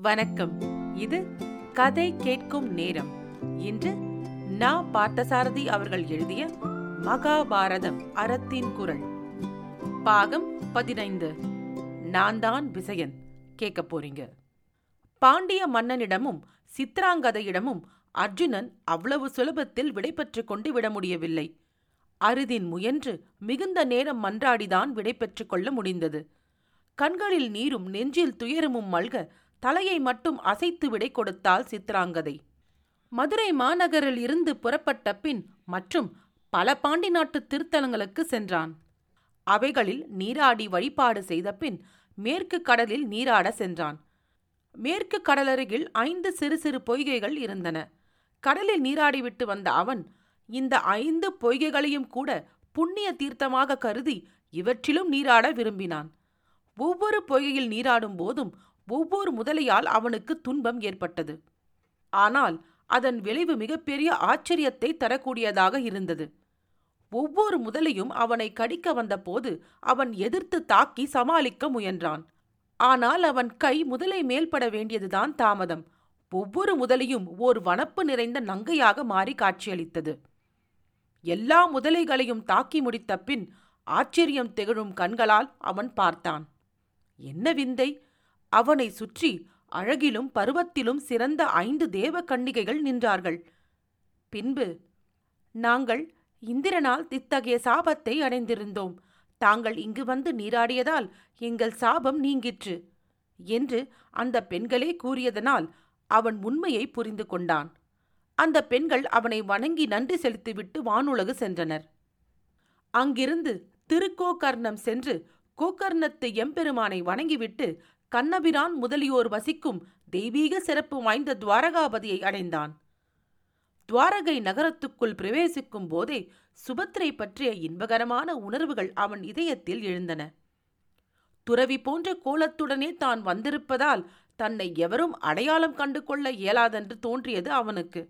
வணக்கம். இது கதை கேட்கும் நேரம். இன்று நா. பார்த்தசாரதி அவர்கள் எழுதிய மகாபாரதம் அறத்தின் குரல். பாகம் பதினைந்து. நான் தான் விசயன். கேட்க போறீங்க. பாண்டிய மன்னனிடமும் சித்ராங்கதையிடமும் அர்ஜுனன் அவ்வளவு சுலபத்தில் விடைபெற்று கொண்டு விட முடியவில்லை. அரிதின் முயன்று மிகுந்த நேரம் மன்றாடிதான் விடைபெற்றுக் கொள்ள முடிந்தது. கண்களில் நீரும் நெஞ்சில் துயரமும் மல்க தலையை மட்டும் அசைத்து விடை கொடுத்தாள் சித்ராங்கதை. மதுரை மாநகரில் இருந்து புறப்பட்ட பின் மற்றும் பல பாண்டி நாட்டு திருத்தலங்களுக்கு சென்றான். அவைகளில் நீராடி வழிபாடு செய்த பின் மேற்கு கடலில் நீராட சென்றான். மேற்கு கடலருகில் ஐந்து சிறு சிறு பொய்கைகள் இருந்தன. கடலில் நீராடிவிட்டு வந்த அவன் இந்த ஐந்து பொய்கைகளையும் கூட புண்ணிய தீர்த்தமாக கருதி இவற்றிலும் நீராட விரும்பினான். ஒவ்வொரு பொய்கையில் நீராடும் போதும் ஒவ்வொரு முதலையால் அவனுக்கு துன்பம் ஏற்பட்டது. ஆனால் அதன் விளைவு மிகப்பெரிய ஆச்சரியத்தை தரக்கூடியதாக இருந்தது. ஒவ்வொரு முதலையும் அவனை கடிக்க வந்தபோது அவன் எதிர்த்து தாக்கி சமாளிக்க முயன்றான். ஆனால் அவன் கை முதலை மேல்பட வேண்டியதுதான் தாமதம். ஒவ்வொரு முதலையும் ஓர் வனப்பு நிறைந்த நங்கையாக மாறி காட்சியளித்தது. எல்லா முதலைகளையும் தாக்கி முடித்த பின் ஆச்சரியம் திகழும் கண்களால் அவன் பார்த்தான். என்ன விந்தை? அவனை சுற்றி அழகிலும் பருவத்திலும் சிறந்த ஐந்து தேவ கன்னிகைகள் நின்றார்கள். பின்பு நாங்கள் இந்திரனால் இத்தகைய சாபத்தை அடைந்திருந்தோம். தாங்கள் இங்கு வந்து நீராடியதால் எங்கள் சாபம் நீங்கிற்று என்று அந்த பெண்களே கூறியதனால் அவன் உண்மையை புரிந்து கொண்டான். அந்த பெண்கள் அவனை வணங்கி நன்றி செலுத்திவிட்டு வானுலகு சென்றனர். அங்கிருந்து திருக்கோகர்ணம் சென்று கோகர்ணத்து எம்பெருமானை வணங்கிவிட்டு கண்ணபிரான் முதலியோர் வசிக்கும் தெய்வீக சிறப்பு வாய்ந்த துவாரகாபதியை அடைந்தான். துவாரகை நகரத்துக்குள் பிரவேசிக்கும் போதே சுபத்திரை பற்றிய இன்பகரமான உணர்வுகள் அவன் இதயத்தில் எழுந்தன. துறவி போன்ற கோலத்துடனே தான் வந்திருப்பதால் தன்னை எவரும் அடையாளம் கண்டு கொள்ள இயலாதென்று தோன்றியது அவனுக்கு.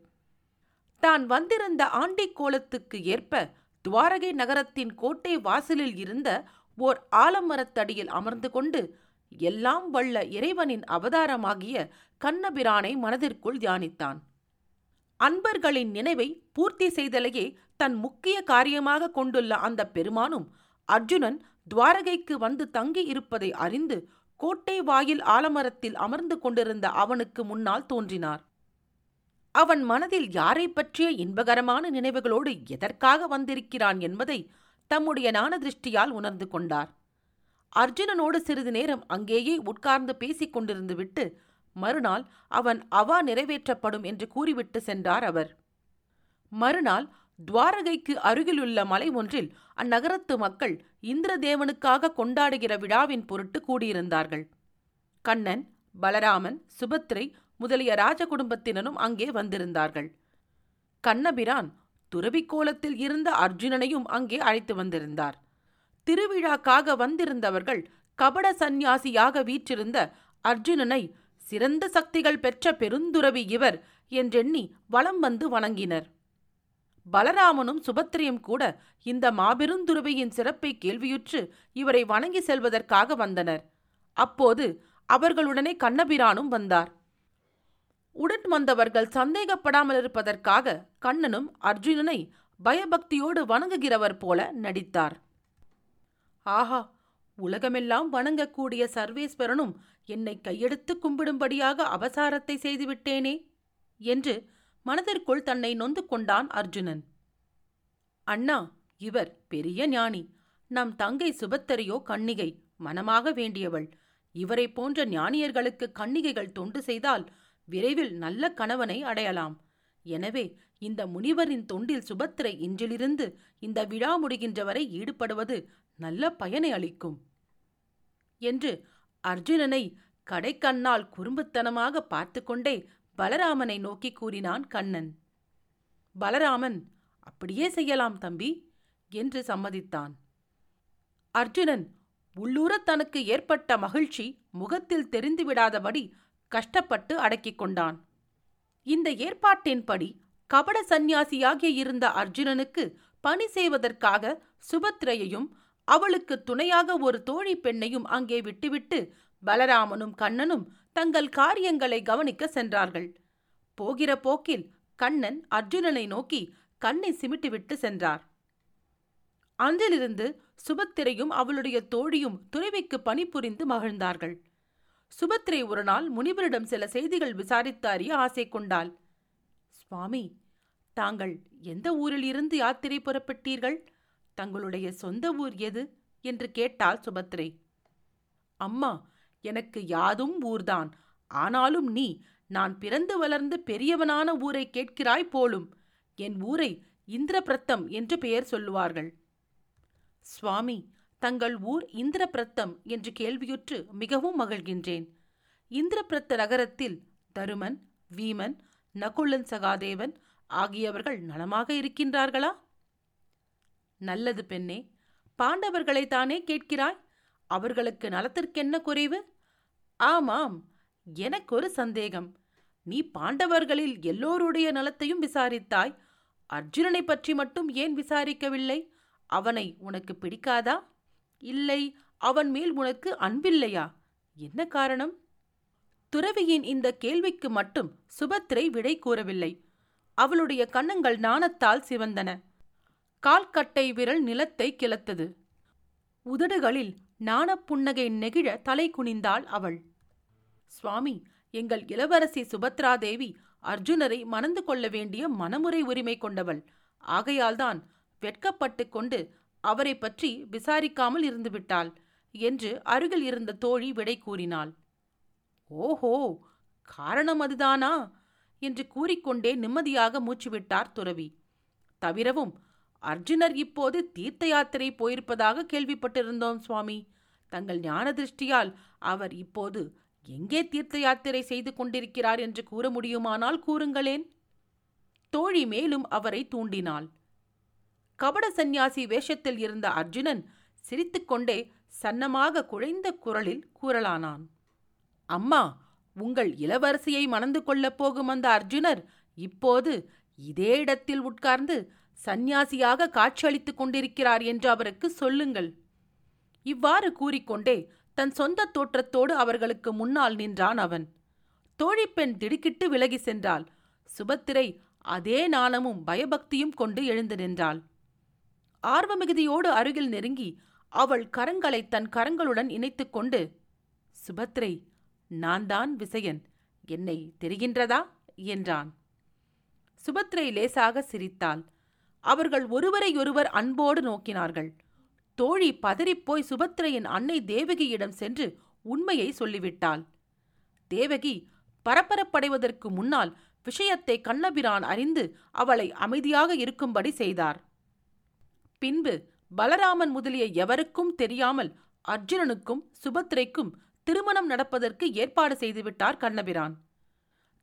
தான் வந்திருந்த ஆண்டிக் கோலத்துக்கு ஏற்ப துவாரகை நகரத்தின் கோட்டை வாசலில் இருந்த ஓர் ஆலமரத்தடியில் அமர்ந்து கொண்டு எல்லாம் வல்ல இறைவனின் அவதாரமாகிய கண்ணபிரானை மனதிற்குள் தியானித்தான். அன்பர்களின் நினைவை பூர்த்தி செய்தலையே தன் முக்கிய காரியமாக கொண்டுள்ள அந்த பெருமானும் அர்ஜுனன் துவாரகைக்கு வந்து தங்கி இருப்பதை அறிந்து கோட்டை வாயில் ஆலமரத்தில் அமர்ந்து கொண்டிருந்த அவனுக்கு முன்னால் தோன்றினார். அவன் மனதில் யாரை பற்றிய இன்பகரமான நினைவுகளோடு எதற்காக வந்திருக்கிறான் என்பதை தம்முடைய ஞான திருஷ்டியால் உணர்ந்து கொண்டார். அர்ஜுனனோடு சிறிது நேரம் அங்கேயே உட்கார்ந்து பேசிக் கொண்டிருந்துவிட்டு மறுநாள் அவன் அவா நிறைவேற்றப்படும் என்று கூறிவிட்டு சென்றார் அவர். மறுநாள் துவாரகைக்கு அருகிலுள்ள மலை ஒன்றில் அந்நகரத்து மக்கள் இந்திரதேவனுக்காக கொண்டாடுகிற விழாவின் பொருட்டு கூடியிருந்தார்கள். கண்ணன் பலராமன் சுபத்திரை முதலிய ராஜ குடும்பத்தினரும் அங்கே வந்திருந்தார்கள். கண்ணபிரான் துறவிக்கோலத்தில் இருந்த அர்ஜுனனையும் அங்கே அழைத்து வந்திருந்தார். திருவிழாக்காக வந்திருந்தவர்கள் கபட சந்நியாசியாக வீற்றிருந்த அர்ஜுனனை சிறந்த சக்திகள் பெற்ற பெருந்துறவி இவர் என்றெண்ணி வலம் வந்து வணங்கினர். பலராமனும் சுபத்திரியும் கூட இந்த மாபெருந்துறவியின் சிறப்பை கேள்வியுற்று இவரை வணங்கி செல்வதற்காக வந்தனர். அப்போது அவர்களுடனே கண்ணபிரானும் வந்தார். உடன் வந்தவர்கள் சந்தேகப்படாமல் இருப்பதற்காக கண்ணனும் அர்ஜுனனை பயபக்தியோடு வணங்குகிறவர் போல நடித்தார். ஆஹா உலகமெல்லாம் வணங்கக்கூடிய சர்வேஸ்வரனும் என்னை கையெடுத்து கும்பிடும்படியாக அபசாரத்தை செய்துவிட்டேனே என்று மனதிற்குள் தன்னை நொந்து கொண்டான் அர்ஜுனன். அண்ணா இவர் பெரிய ஞானி. நம் தங்கை சுபத்தரியோ கன்னிகை மனமாக வேண்டியவள். இவரை போன்ற ஞானியர்களுக்கு கன்னிகைகள் தொண்டு செய்தால் விரைவில் நல்ல கணவனை அடையலாம். எனவே இந்த முனிவரின் தொண்டில் சுபத்திரை இன்றிலிருந்து இந்த விழா முடிகின்ற வரை ஈடுபடுவது நல்ல பயனை அளிக்கும் என்று அர்ஜுனனை கடைக்கண்ணால் குறும்புத்தனமாக பார்த்து கொண்டே பலராமனை நோக்கி கூறினான் கண்ணன். பலராமன் அப்படியே செய்யலாம் தம்பி என்று சம்மதித்தான். அர்ஜுனன் உள்ளூர தனக்கு ஏற்பட்ட மகிழ்ச்சி முகத்தில் தெரிந்துவிடாதபடி கஷ்டப்பட்டு அடக்கிக் கொண்டான். இந்த ஏற்பாட்டின்படி கபட சந்நியாசியாகிய இருந்த அர்ஜுனனுக்கு பணி செய்வதற்காக சுபத்ரையையும் அவளுக்கு துணையாக ஒரு தோழி பெண்ணையும் அங்கே விட்டுவிட்டு பலராமனும் கண்ணனும் தங்கள் காரியங்களை கவனிக்க சென்றார்கள். போகிற போக்கில் கண்ணன் அர்ஜுனனை நோக்கி கண்ணை சிமிட்டிவிட்டு சென்றார். அன்றிலிருந்து சுபத்திரையும் அவளுடைய தோழியும் துறவிக்கு பணிபுரிந்து மகிழ்ந்தார்கள். சுபத்திரை ஒரு நாள் முனிவரிடம் சில செய்திகள் விசாரித்து அறிய ஆசை கொண்டாள். சுவாமி தாங்கள் எந்த ஊரில் இருந்து யாத்திரை புறப்பட்டீர்கள்? தங்களுடைய சொந்த ஊர் எது? என்று கேட்டாள் சுபத்ரை. அம்மா எனக்கு யாதும் ஊர்தான். ஆனாலும் நீ நான் பிறந்து வளர்ந்து பெரியவனான ஊரை கேட்கிறாய் போலும். என் ஊரை இந்திரபிரத்தம் என்று பெயர் சொல்லுவார்கள். சுவாமி தங்கள் ஊர் இந்திரபிரத்தம் என்று கேள்வியுற்று மிகவும் மகிழ்கின்றேன். இந்திரபிரத்த நகரத்தில் தருமன் வீமன் நகுலன் சகாதேவன் ஆகியவர்கள் நலமாக இருக்கின்றார்களா? நல்லது பெண்ணே. பாண்டவர்களைத்தானே கேட்கிறாய்? அவர்களுக்கு நலத்திற்கென்ன குறைவு? ஆமாம் எனக்கு ஒரு சந்தேகம். நீ பாண்டவர்களில் எல்லோருடைய நலத்தையும் விசாரித்தாய். அர்ஜுனனை பற்றி மட்டும் ஏன் விசாரிக்கவில்லை? அவனை உனக்கு பிடிக்காதா? இல்லை அவன் மேல் உனக்கு அன்பில்லையா? என்ன காரணம்? துறவியின் இந்த கேள்விக்கு மட்டும் சுபத்திரை விடை கூறவில்லை. அவளுடைய கன்னங்கள் நாணத்தால் சிவந்தன. கால்கட்டை விரல் நிலத்தை கிளத்தது. உதடுகளில் நாணப்புன்னகை நெகிழ தலை குனிந்தாள் அவள். சுவாமி எங்கள் இளவரசி சுபத்ராதேவி அர்ஜுனரை மணந்து கொள்ள வேண்டிய மனமுறை உரிமை கொண்டவள். ஆகையால்தான் வெட்கப்பட்டு கொண்டு அவரை பற்றி விசாரிக்காமல் இருந்துவிட்டாள் என்று அருகில் இருந்த தோழி விடை கூறினாள். ஓஹோ காரணம் அதுதானா? என்று கூறிக்கொண்டே நிம்மதியாக மூச்சுவிட்டார் துறவி. தவிரவும் அர்ஜுனர் இப்போது தீர்த்த யாத்திரை போயிருப்பதாக கேள்விப்பட்டிருந்தோம் சுவாமி. தங்கள் ஞான திருஷ்டியால் அவர் இப்போது எங்கே தீர்த்த யாத்திரை செய்து கொண்டிருக்கிறார் என்று கூற முடியுமானால் கூறுங்களேன். தோழி மேலும் அவரை தூண்டினாள். கபட சந்நியாசி வேஷத்தில் இருந்த அர்ஜுனன் சிரித்துக்கொண்டே சன்னமாக குழைந்த குரலில் கூறலானான். அம்மா உங்கள் இளவரசியை மணந்து கொள்ளப் போகும் அந்த அர்ஜுனர் இப்போது இதே இடத்தில் உட்கார்ந்து சந்நியாசியாக காட்சியளித்துக் கொண்டிருக்கிறார் என்று அவருக்கு சொல்லுங்கள். இவ்வாறு கூறிக்கொண்டே தன் சொந்த தோற்றத்தோடு அவர்களுக்கு முன்னால் நின்றான் அவன். தோழிப்பெண் திடுக்கிட்டு விலகி சென்றாள். சுபத்திரை அதே நாணமும் பயபக்தியும் கொண்டு எழுந்து நின்றாள். ஆர்வமிகுதியோடு அருகில் நெருங்கி அவள் கரங்களை தன் கரங்களுடன் இணைத்துக் கொண்டு சுபத்ரை நான் தான் விசயன். என்னை தெரிகின்றதா? என்றான். சுபத்ரை லேசாக சிரித்தாள். அவர்கள் ஒருவரையொருவர் அன்போடு நோக்கினார்கள். தோழி பதறிப்போய் சுபத்திரையின் அன்னை தேவகியிடம் சென்று உண்மையை சொல்லிவிட்டாள். தேவகி பரபரப்படைவதற்கு முன்னால் விஷயத்தை கண்ணபிரான் அறிந்து அவளை அமைதியாக இருக்கும்படி செய்தார். பின்பு பலராமன் முதலிய எவருக்கும் தெரியாமல் அர்ஜுனனுக்கும் சுபத்திரைக்கும் திருமணம் நடப்பதற்கு ஏற்பாடு செய்துவிட்டார் கண்ணபிரான்.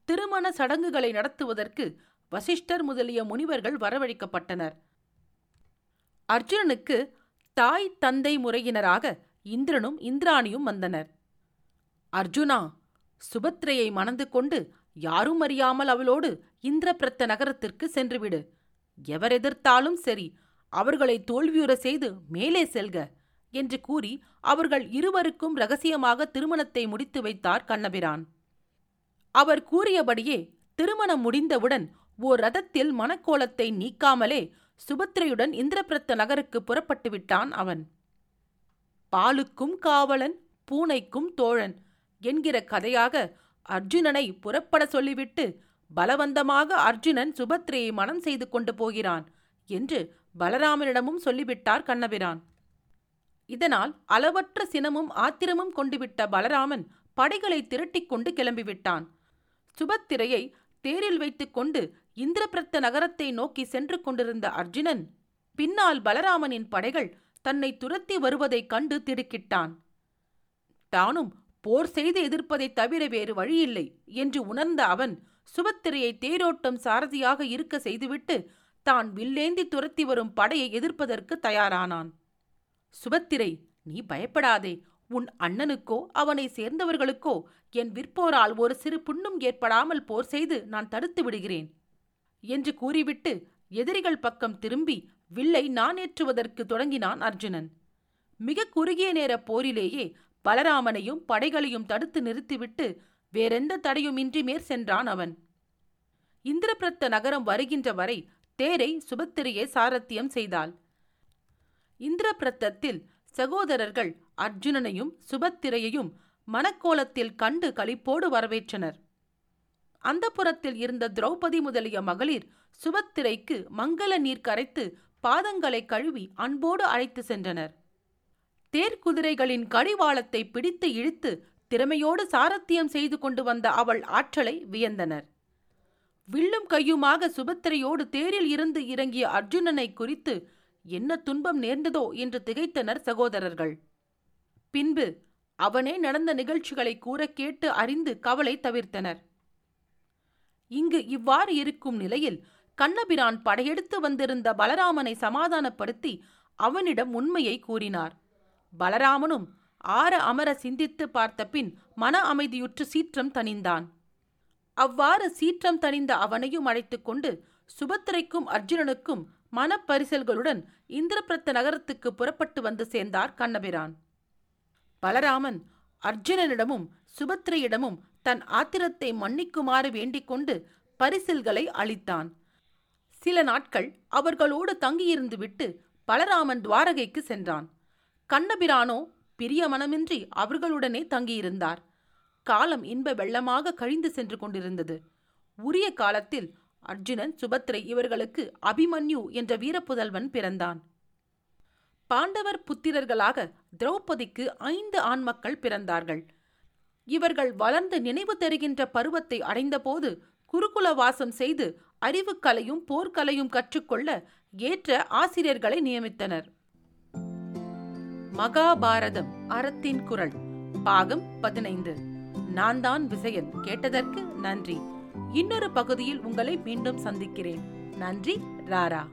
திருமண சடங்குகளை நடத்துவதற்கு வசிஷ்டர் முதலிய முனிவர்கள் வரவழைக்கப்பட்டனர். அர்ஜுனனுக்கு தாய் தந்தை முறையினராக இந்திரனும் இந்திராணியும் வந்தனர். அர்ஜுனா சுபத்ரையை மணந்து கொண்டு யாரும் அறியாமல் அவளோடு இந்திரபிரத்த நகரத்திற்கு சென்றுவிடு. எவர் எதிர்த்தாலும் சரி அவர்களை தோல்வியுற செய்து மேலே செல்க என்று கூறி அவர்கள் இருவருக்கும் ரகசியமாக திருமணத்தை முடித்து வைத்தார் கண்ணபிரான். அவர் கூறியபடியே திருமணம் முடிந்தவுடன் ஓர் ரதத்தில் மனக்கோலத்தை நீக்காமலே சுபத்திரையுடன் இந்திரபிரத்த நகருக்கு புறப்பட்டு விட்டான் அவன். பாலுக்கும் காவலன் பூனைக்கும் தோழன் என்கிற கதையாக அர்ஜுனனை புறப்பட சொல்லிவிட்டு பலவந்தமாக அர்ஜுனன் சுபத்திரையை மனம் செய்து கொண்டு போகிறான் என்று பலராமனிடமும் சொல்லிவிட்டார் கண்ணபிரான். இதனால் அளவற்ற சினமும் ஆத்திரமும் கொண்டுவிட்ட பலராமன் படைகளை திரட்டிக் கொண்டு கிளம்பிவிட்டான். சுபத்திரையை தேரில் வைத்துக்கொண்டு இந்திரபிரத்த நகரத்தை நோக்கி சென்று கொண்டிருந்த அர்ஜுனன் பின்னால் பலராமனின் படைகள் தன்னை துரத்தி வருவதைக் கண்டு திடுக்கிட்டான். தானும் போர் செய்து எதிர்ப்பதைத் தவிர வேறு வழியில்லை என்று உணர்ந்த அவன் சுபத்திரையை தேரோட்டம் சாரதியாக இருக்க செய்துவிட்டு தான் வில்லேந்தி துரத்தி வரும் படையை எதிர்ப்பதற்கு தயாரானான். சுபத்திரை நீ பயப்படாதே. உன் அண்ணனுக்கோ அவனை சேர்ந்தவர்களுக்கோ என் விற்போரால் ஒரு சிறு புண்ணும் ஏற்படாமல் போர் செய்து நான் தடுத்து விடுகிறேன். என்று கூறிவிட்டு எதிரிகள் பக்கம் திரும்பி வில்லை நானேற்றுவதற்கு தொடங்கினான் அர்ஜுனன். மிக குறுகிய நேர போரிலேயே பலராமனையும் படைகளையும் தடுத்து நிறுத்திவிட்டு வேறெந்த தடையுமின்றி மேற் சென்றான் அவன். இந்திரபிரத்த நகரம் வருகின்ற வரை தேரை சுபத்திரையே சாரத்தியம் செய்தாள். இந்திரபிரத்தத்தில் சகோதரர்கள் அர்ஜுனனையும் சுபத்திரையையும் மனக்கோலத்தில் கண்டு களிப்போடு வரவேற்றனர். அந்த புறத்தில் இருந்த திரௌபதி முதலிய மகளிர் சுபத்திரைக்கு மங்கள நீர் கரைத்து பாதங்களை கழுவி அன்போடு அழைத்து சென்றனர். தேர்க்குதிரைகளின் கடிவாளத்தை பிடித்து இழுத்து திறமையோடு சாரத்தியம் செய்து கொண்டு வந்த அவள் ஆற்றலை வியந்தனர். வில்லும் கையுமாக சுபத்திரையோடு தேரில் இருந்து இறங்கிய அர்ஜுனனை குறித்து என்ன துன்பம் நேர்ந்ததோ என்று திகைத்தனர் சகோதரர்கள். பின்பு அவனே நடந்த நிகழ்ச்சிகளை கூற கேட்டு அறிந்து கவலை தவிர்த்தனர். இங்கு இவ்வாறு இருக்கும் நிலையில் கண்ணபிரான் படையெடுத்து வந்திருந்த பலராமனை சமாதானப்படுத்தி அவனிடம் உண்மையை கூறினார். பலராமனும் ஆற அமர சிந்தித்து பார்த்த பின் மன அமைதியுற்று சீற்றம் தணிந்தான். அவ்வாறு சீற்றம் தணிந்த அவனையும் அழைத்துக் கொண்டு சுபத்திரைக்கும் அர்ஜுனனுக்கும் மனப்பரிசல்களுடன் இந்திரபிரத்த நகரத்துக்கு புறப்பட்டு வந்து சேர்ந்தார் கண்ணபிரான். பலராமன் அர்ஜுனனிடமும் சுபத்திரையிடமும் தன் ஆத்திரத்தை மன்னிக்குமாறு வேண்டிக் கொண்டு பரிசில்களை அளித்தான். சில நாட்கள் அவர்களோடு தங்கியிருந்து விட்டு பலராமன் துவாரகைக்கு சென்றான். கண்ணபிரானோ பிரிய மனமின்றி அவர்களுடனே தங்கியிருந்தார். காலம் இன்ப வெள்ளமாக கழிந்து சென்று கொண்டிருந்தது. உரிய காலத்தில் அர்ஜுனன் சுபத்ரை இவர்களுக்கு அபிமன்யு என்ற வீரப்புதல்வன் பிறந்தான். பாண்டவர் புத்திரர்களாக திரௌபதிக்கு ஐந்து ஆண் மக்கள் பிறந்தார்கள். இவர்கள் வளர்ந்து நினைவு தருகின்ற பருவத்தை அடைந்தபோது குருகுல வாசம் செய்து அறிவுக்கலையும் போர்க்கலையும் கற்றுக்கொள்ள ஏற்ற ஆசிரியர்களை நியமித்தனர். மகாபாரதம் அறத்தின் குரல் பாகம் பதினைந்து. நான் தான் விசயன் கேட்டதற்கு நன்றி. இன்னொரு பகுதியில் உங்களை மீண்டும் சந்திக்கிறேன். நன்றி ராரா.